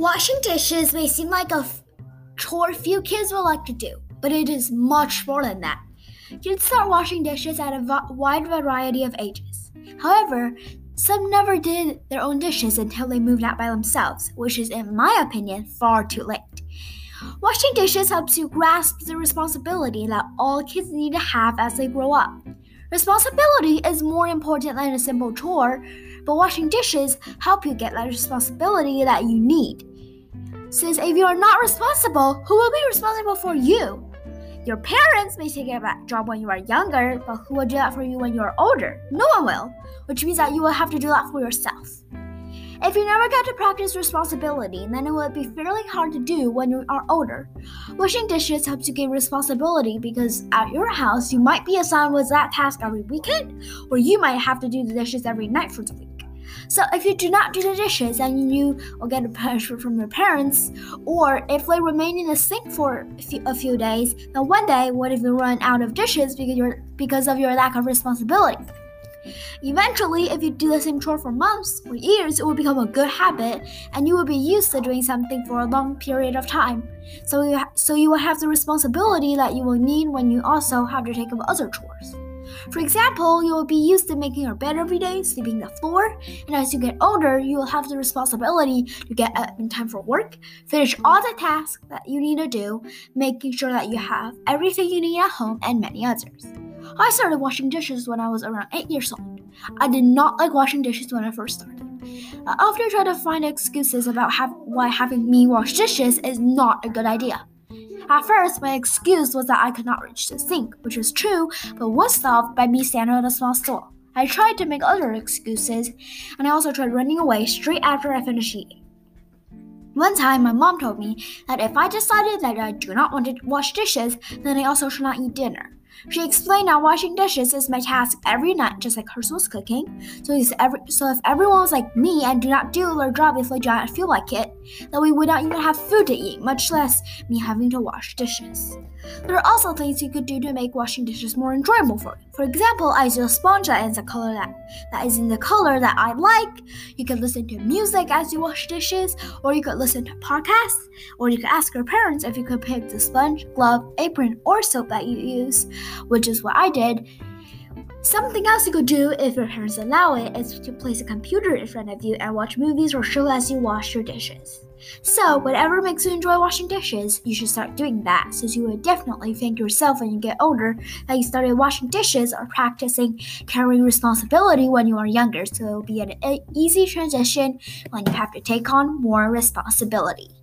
Washing dishes may seem like a f- chore few kids would like to do, but it is much more than that. Kids start washing dishes at a v- wide variety of ages. However, some never did their own dishes until they moved out by themselves, which is, in my opinion, far too late. Washing dishes helps you grasp the responsibility that all kids need to have as they grow up. Responsibility is more important than a simple chore, but washing dishes help you get that responsibility that you need. Since if you are not responsible, who will be responsible for you? Your parents may take a job when you are younger, but who will do that for you when you are older? No one will, which means that you will have to do that for yourself. If you never get to practice responsibility, then it will be fairly hard to do when you are older. Washing dishes helps you gain responsibility because at your house you might be assigned with that task every weekend, or you might have to do the dishes every night for the week. So if you do not do the dishes, then you will get a punishment from your parents. Or if they remain in the sink for a few, days, then one day, what if you run out of dishes because because of your lack of responsibility? Eventually, if you do the same chore for months or years, it will become a good habit, and you will be used to doing something for a long period of time. So you ha- so you will have the responsibility that you will need when you also have to take up other chores. For example, you will be used to making your bed every day, sweeping the floor, and as you get older, you will have the responsibility to get up in time for work, finish all the tasks that you need to do, making sure that you have everything you need at home, and many others. I started washing dishes when I was around 8 years old. I did not like washing dishes when I first started. I often try to find excuses about have, why having me wash dishes is not a good idea. At first, my excuse was that I could not reach the sink, which was true, but was solved by me standing on a small stool. I tried to make other excuses, and I also tried running away straight after I finished eating. One time, my mom told me that if I decided that I do not want to wash dishes, then I also should not eat dinner. She explained that washing dishes is my task every night, just like hers was cooking. So, every, so if everyone was like me and do not do their job if they do not feel like it, then we would not even have food to eat, much less me having to wash dishes. There are also things you could do to make washing dishes more enjoyable for you. For example, I use a sponge that is a color that, that is in the color that I like. You could listen to music as you wash dishes, or you could listen to podcasts, or you could ask your parents if you could pick the sponge, glove, apron, or soap that you use, which is what I did. Something else you could do if your parents allow it is to place a computer in front of you and watch movies or shows as you wash your dishes. So, whatever makes you enjoy washing dishes, you should start doing that, since you will definitely thank yourself when you get older that you started washing dishes or practicing carrying responsibility when you are younger. So, it'll be an easy transition when you have to take on more responsibility.